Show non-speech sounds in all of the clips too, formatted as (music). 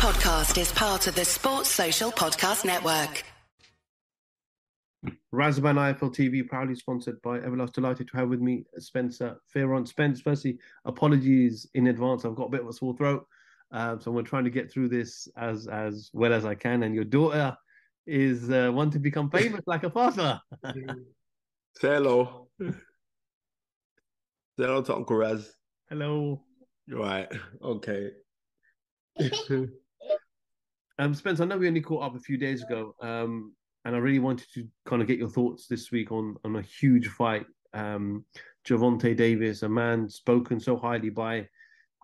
podcast is part of the Sports Social Podcast Network. Razaban IFL TV proudly sponsored by Everlast. Delighted to have with me Spencer Fearon. Spence, firstly, apologies in advance. I've got a bit of a sore throat, um, so I'm trying to get through this as as well as I can. And your daughter is uh, one to become famous like a father. (laughs) Say hello. Say hello to Uncle Raz. Hello. Right. Okay. (laughs) um, Spence, I know we only caught up a few days ago, um, and I really wanted to kind of get your thoughts this week on on a huge fight. Um, Gervonta Davis, a man spoken so highly by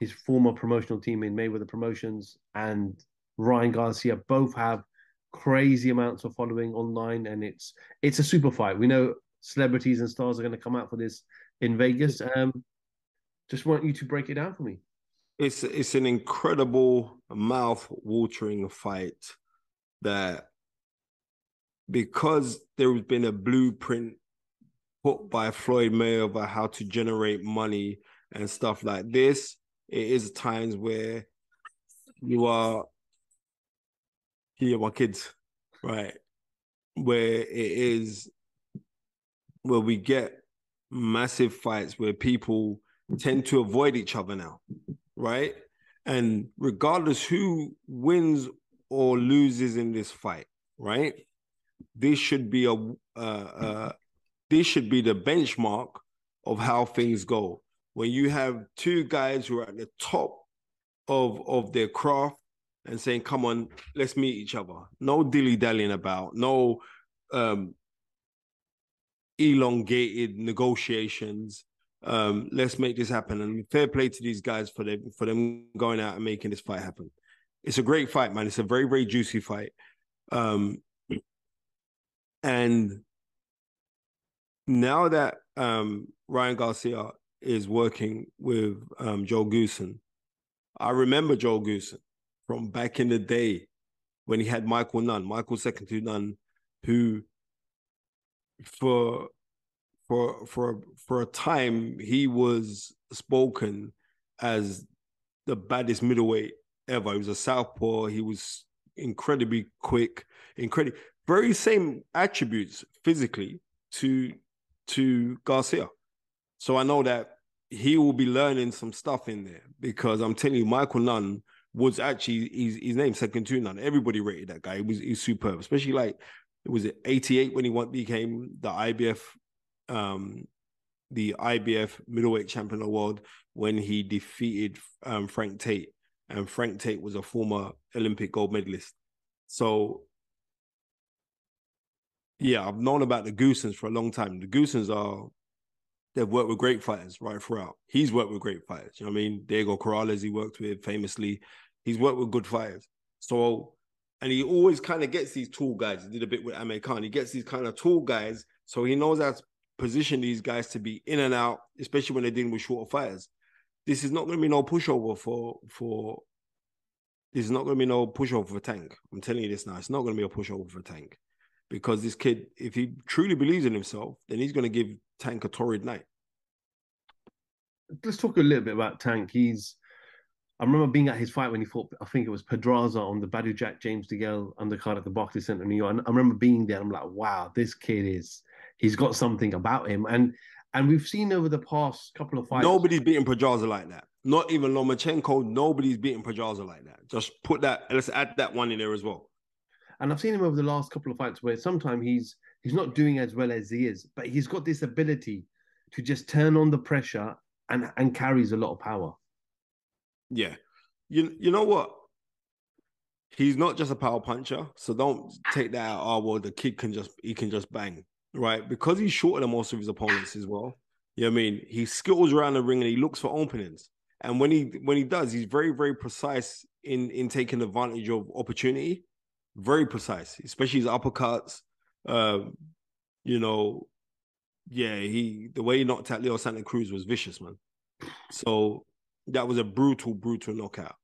his former promotional team in Mayweather Promotions, and Ryan Garcia both have crazy amounts of following online, and it's it's a super fight. We know celebrities and stars are going to come out for this in Vegas. Um, just want you to break it down for me. It's it's an incredible mouth watering fight that because there's been a blueprint put by Floyd Mayweather how to generate money and stuff like this, it is times where you are here, my kids, right? Where it is where we get massive fights where people tend to avoid each other now, right? And regardless who wins or loses in this fight, right? This should be a uh, uh, this should be the benchmark of how things go. When you have two guys who are at the top of of their craft and saying, "Come on, let's meet each other." No dilly dallying about, no um, elongated negotiations. Um, let's make this happen. And fair play to these guys for them for them going out and making this fight happen. It's a great fight, man. It's a very very juicy fight. Um, and now that um, Ryan Garcia is working with um, Joe Goossen, I remember Joe Goossen from back in the day when he had Michael Nunn, Michael second to none, who for for for for a time he was spoken as the baddest middleweight ever. He was a southpaw. He was incredibly quick, incredible, very same attributes physically to to Garcia. So I know that he will be learning some stuff in there because I'm telling you, Michael Nunn was actually his, his name second to none. Everybody rated that guy. He was he's superb, especially like it was it 88 when he went became the IBF um the IBF middleweight champion of the world when he defeated um, Frank Tate and Frank Tate was a former Olympic gold medalist. So yeah, I've known about the Goossens for a long time. The Goossens are they've worked with great fighters right throughout. He's worked with great fighters. You know what I mean? Diego Corrales he worked with famously. He's worked with good fighters. So and he always kind of gets these tall guys. He did a bit with Amir Khan. He gets these kind of tall guys, so he knows how to position these guys to be in and out, especially when they're dealing with shorter fighters. This is not going to be no pushover for for. This is not going to be no pushover for Tank. I'm telling you this now. It's not going to be a pushover for Tank, because this kid, if he truly believes in himself, then he's going to give Tank a torrid night. Let's talk a little bit about Tank. He's I remember being at his fight when he fought, I think it was Pedraza on the Badou Jack James DeGale undercard at the Barclays Center in New York. And I remember being there. I'm like, wow, this kid is, he's got something about him. And and we've seen over the past couple of fights. Nobody's beating Pedraza like that. Not even Lomachenko. Nobody's beating Pedraza like that. Just put that, let's add that one in there as well. And I've seen him over the last couple of fights where sometimes he's he's not doing as well as he is, but he's got this ability to just turn on the pressure and and carries a lot of power. Yeah. You you know what? He's not just a power puncher, so don't take that out. Oh well, the kid can just he can just bang, right? Because he's shorter than most of his opponents as well. You know what I mean? He skittles around the ring and he looks for openings. And when he when he does, he's very, very precise in in taking advantage of opportunity. Very precise, especially his uppercuts. Um, you know, yeah, he the way he knocked out Leo Santa Cruz was vicious, man. So that was a brutal, brutal knockout.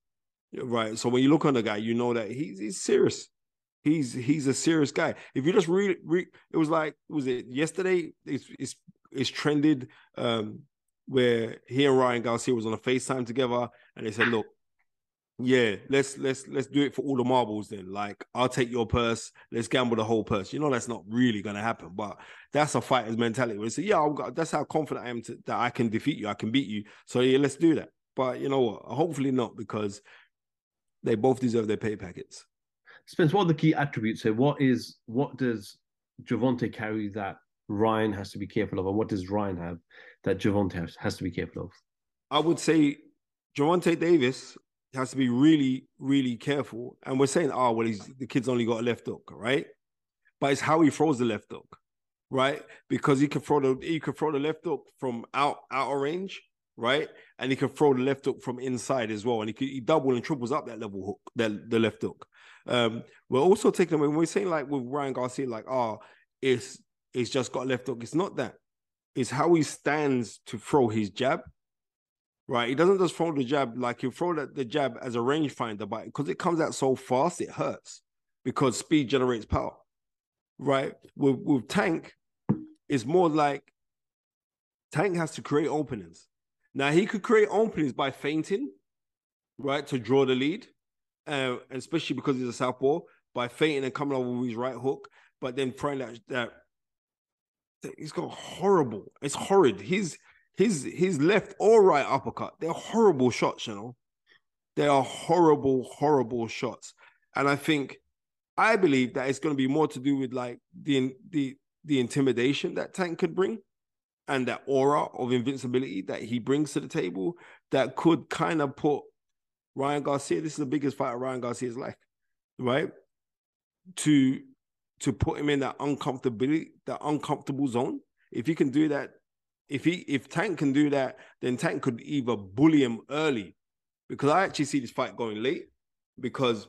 Right. So when you look on the guy, you know that he's he's serious. He's he's a serious guy. If you just read, read it was like was it yesterday? It's it's it's trended um where he and Ryan Garcia was on a FaceTime together, and they said, "Look, yeah, let's let's let's do it for all the marbles then. Like, I'll take your purse, let's gamble the whole purse. You know, that's not really gonna happen, but that's a fighter's mentality. We say, yeah, got, that's how confident I am to, that I can defeat you, I can beat you. So yeah, let's do that. But you know what? Hopefully not, because they both deserve their pay packets. Spence, what are the key attributes here? What is what does Gervonta carry that Ryan has to be careful of, and what does Ryan have that Gervonta has, has to be careful of? I would say Gervonta Davis has to be really, really careful. And we're saying, oh, well, he's the kid's only got a left hook, right? But it's how he throws the left hook, right? Because he can throw the he can throw the left hook from out outer range, right? And he can throw the left hook from inside as well. And he can, he double and triples up that level hook, that the left hook. Um, we're also taking when we're saying like with Ryan Garcia, like, oh, it's it's just got left hook. It's not that. It's how he stands to throw his jab right? He doesn't just throw the jab like he'll throw the, the jab as a rangefinder, but because it comes out so fast, it hurts because speed generates power, right? With, with Tank, it's more like Tank has to create openings. Now he could create openings by feinting, right, to draw the lead, uh, especially because he's a southpaw, by feinting and coming over with his right hook, but then throwing that that he's got horrible. It's horrid. He's his his left or right uppercut, they're horrible shots, you know. They are horrible, horrible shots. And I think I believe that it's going to be more to do with like the the the intimidation that Tank could bring and that aura of invincibility that he brings to the table that could kind of put Ryan Garcia, this is the biggest fight of Ryan Garcia's life, right? To to put him in that uncomfortability, that uncomfortable zone. If he can do that if he if Tank can do that, then Tank could either bully him early, because I actually see this fight going late, because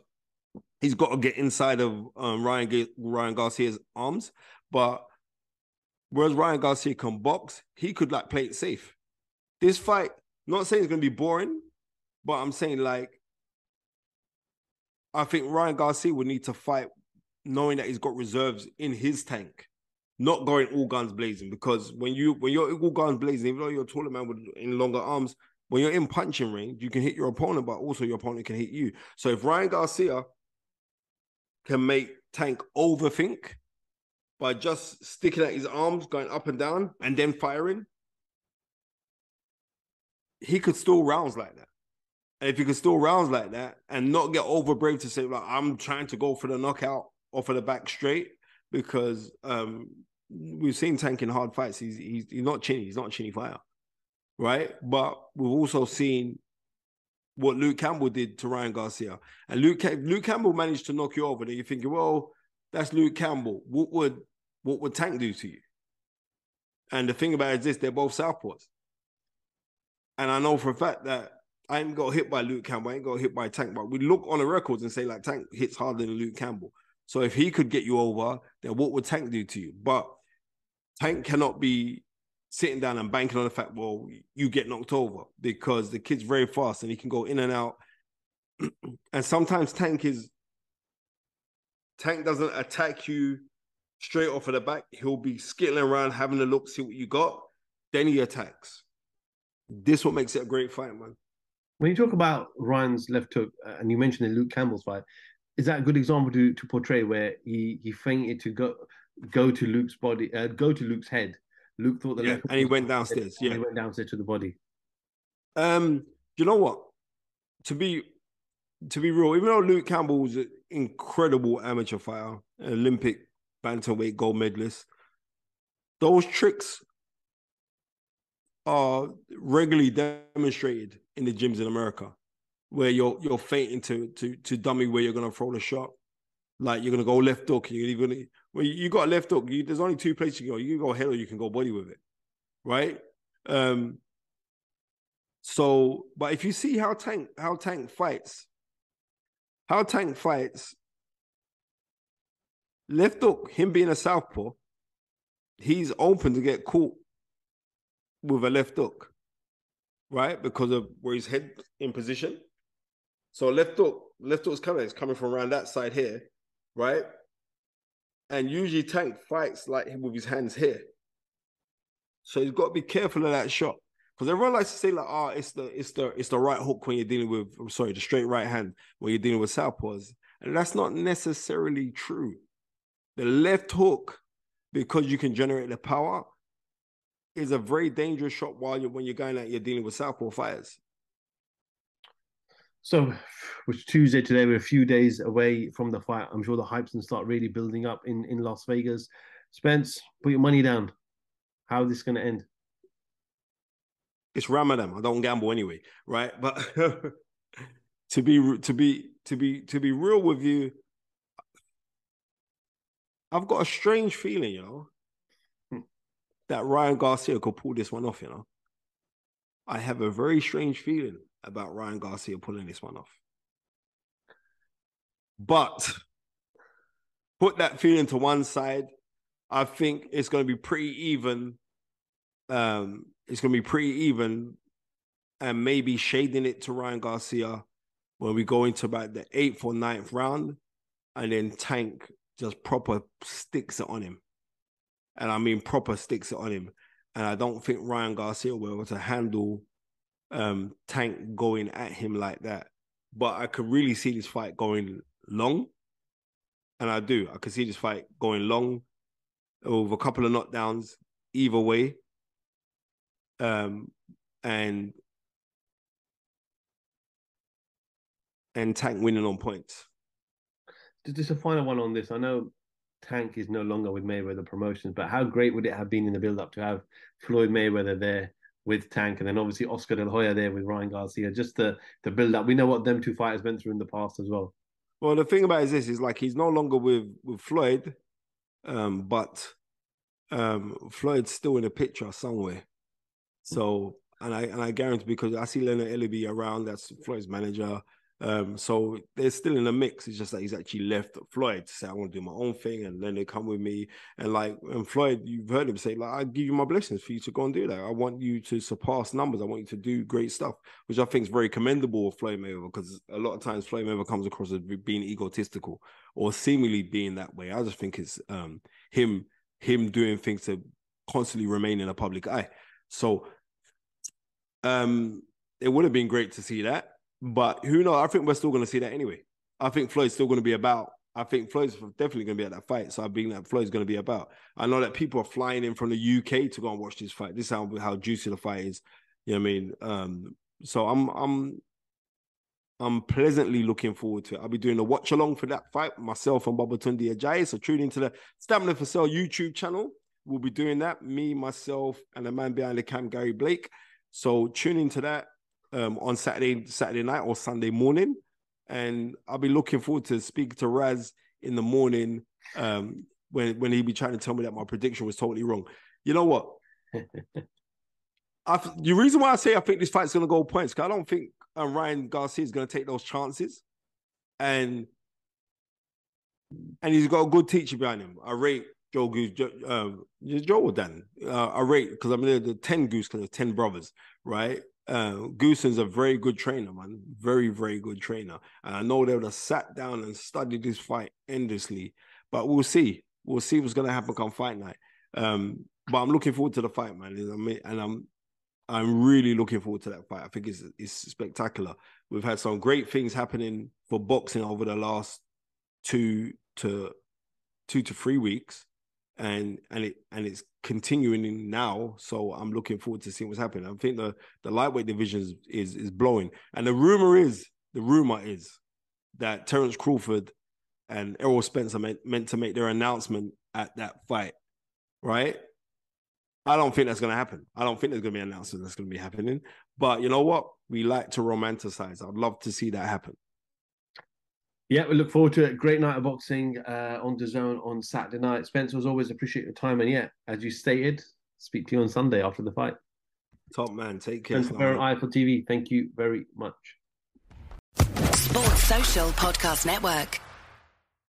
he's got to get inside of um, Ryan Ryan Garcia's arms. But whereas Ryan Garcia can box, he could like play it safe. This fight, not saying it's gonna be boring, but I'm saying like I think Ryan Garcia would need to fight knowing that he's got reserves in his tank not going all guns blazing because when you when you're all guns blazing, even though you're a taller man with in longer arms, when you're in punching range, you can hit your opponent, but also your opponent can hit you. So if Ryan Garcia can make Tank overthink by just sticking at his arms, going up and down, and then firing, he could still rounds like that. If you can still rounds like that and not get over brave to say, like, I'm trying to go for the knockout or for the back straight, because um, we've seen Tank in hard fights. He's, he's he's not chinny. He's not a chinny fighter, right? But we've also seen what Luke Campbell did to Ryan Garcia, and Luke Luke Campbell managed to knock you over. And you're thinking, well, that's Luke Campbell. What would what would Tank do to you? And the thing about it is this: they're both southpaws, and I know for a fact that I ain't got hit by Luke Campbell. I ain't got hit by Tank, but we look on the records and say like Tank hits harder than Luke Campbell. So if he could get you over, then what would Tank do to you? But Tank cannot be sitting down and banking on the fact, well, you get knocked over because the kid's very fast and he can go in and out. (clears throat) and sometimes Tank is Tank doesn't attack you straight off of the back. He'll be skittling around, having a look, see what you got. Then he attacks. This what makes it a great fight, man. When you talk about Ryan's left hook, uh, and you mentioned in Luke Campbell's fight, is that a good example to to portray where he he feinted to go go to Luke's body, uh, go to Luke's head. Luke thought that, yeah, and he went downstairs. Yeah, he went downstairs to the body. Um, you know what? To be to be real, even though Luke Campbell was an incredible amateur fighter, an Olympic bantamweight gold medalist, those tricks are regularly demonstrated in the gyms in America where you're you're feinting to to to dummy where you're gonna throw the shot. Like you're gonna go left hook, you're gonna when you got a left hook, you, there's only two places you can go. You can go head or you can go body with it, right? Um. So, but if you see how Tank how Tank fights, how Tank fights, left hook, him being a southpaw, he's open to get caught with a left hook, right? Because of where his head in position. So left hook, left hook's coming, it's coming from around that side here, right? And usually Tank fights like him with his hands here. So he's got to be careful of that shot Because everyone likes to say like, oh, it's the it's the it's the right hook when you're dealing with I'm sorry, the straight right hand when you're dealing with southpaws. And that's not necessarily true. The left hook, because you can generate the power, is a very dangerous shot while you're when you're going out, you're dealing with southpaw fighters. So, which Tuesday today, we're a few days away from the fight. I'm sure the hype's going to start really building up in, in Las Vegas. Spence, put your money down. How is this going to end? It's Ramadan. I don't gamble anyway, right? But (laughs) to be to be to be to be real with you, I've got a strange feeling, you know. That Ryan Garcia could pull this one off. You know, I have a very strange feeling about Ryan Garcia pulling this one off. But put that feeling to one side. I think it's going to be pretty even. Um, it's going to be pretty even, and maybe shading it to Ryan Garcia when we go into about the eighth or ninth round, and then Tank just proper sticks it on him, and I mean proper sticks it on him. And I don't think Ryan Garcia will be able to handle um, Tank going at him like that. But I could really see this fight going long. And I do. I could see this fight going long with a couple of knockdowns either way. Um, and and Tank winning on points. Just a final one on this. I know Tank is no longer with Mayweather Promotions, but how great would it have been in the build up to have Floyd Mayweather there with Tank, and then obviously Oscar De La Hoya there with Ryan Garcia, just to to build up. We know what them two fighters went through in the past as well. Well, the thing about is this is like he's no longer with with Floyd, um, but um, Floyd's still in the picture somewhere. So and I and I guarantee because I see Leonard Ellerbe around, that's Floyd's manager. Um, so they're still in the mix. It's just that he's actually left Floyd to say, I want to do my own thing, and then they come with me. And like, and Floyd, you've heard him say, like, I give you my blessings for you to go and do that. I want you to surpass numbers. I want you to do great stuff, which I think is very commendable of Floyd Mayweather because a lot of times Floyd Mayweather comes across as being egotistical or seemingly being that way. I just think it's um, him him doing things to constantly remain in the public eye. So um, it would have been great to see that. But who knows? I think we're still going to see that anyway. I think Floyd's still going to be about. I think Floyd's definitely going to be at that fight. So I think that Floyd's going to be about. I know that people are flying in from the UK to go and watch this fight. This is how, how juicy the fight is. You know what I mean? Um, so I'm I'm I'm pleasantly looking forward to it. I'll be doing a watch along for that fight myself and Babatunde Ajayi. So tune into the Stamina for Sale YouTube channel. We'll be doing that. Me, myself, and the man behind the cam, Gary Blake. So tune into that um, on Saturday Saturday night or Sunday morning, and I'll be looking forward to speak to Raz in the morning um, when when he be trying to tell me that my prediction was totally wrong. You know what? (laughs) I, the reason why I say I think this fight's going to go points because I don't think um, Ryan Garcia is going to take those chances, and and he's got a good teacher behind him. I rate Joe Goose, Joe, uh, Joe or Dan. Uh, I rate because I mean the ten Goose because there's ten brothers, right? Uh, Goossen's a very good trainer, man. Very, very good trainer. And I know they would have sat down and studied this fight endlessly. But we'll see. We'll see what's gonna happen come fight night. Um, but I'm looking forward to the fight, man. And I'm I'm really looking forward to that fight. I think it's it's spectacular. We've had some great things happening for boxing over the last two to two to three weeks and and it and it's continuing now. So I'm looking forward to seeing what's happening. I think the the lightweight division is is, is blowing, and the rumor is the rumor is that Terence Crawford and Errol Spence are meant, meant to make their announcement at that fight, right? I don't think that's going to happen. I don't think there's going to be an announcement that's going to be happening. But you know what? We like to romanticize. I'd love to see that happen. Yeah, we look forward to it. Great night of boxing uh, on the zone on Saturday night. Spencer, as always, appreciate your time. And yeah, as you stated, speak to you on Sunday after the fight. Top man, take care. Spencer Fearon, IFL TV, thank you very much. Sports Social Podcast Network.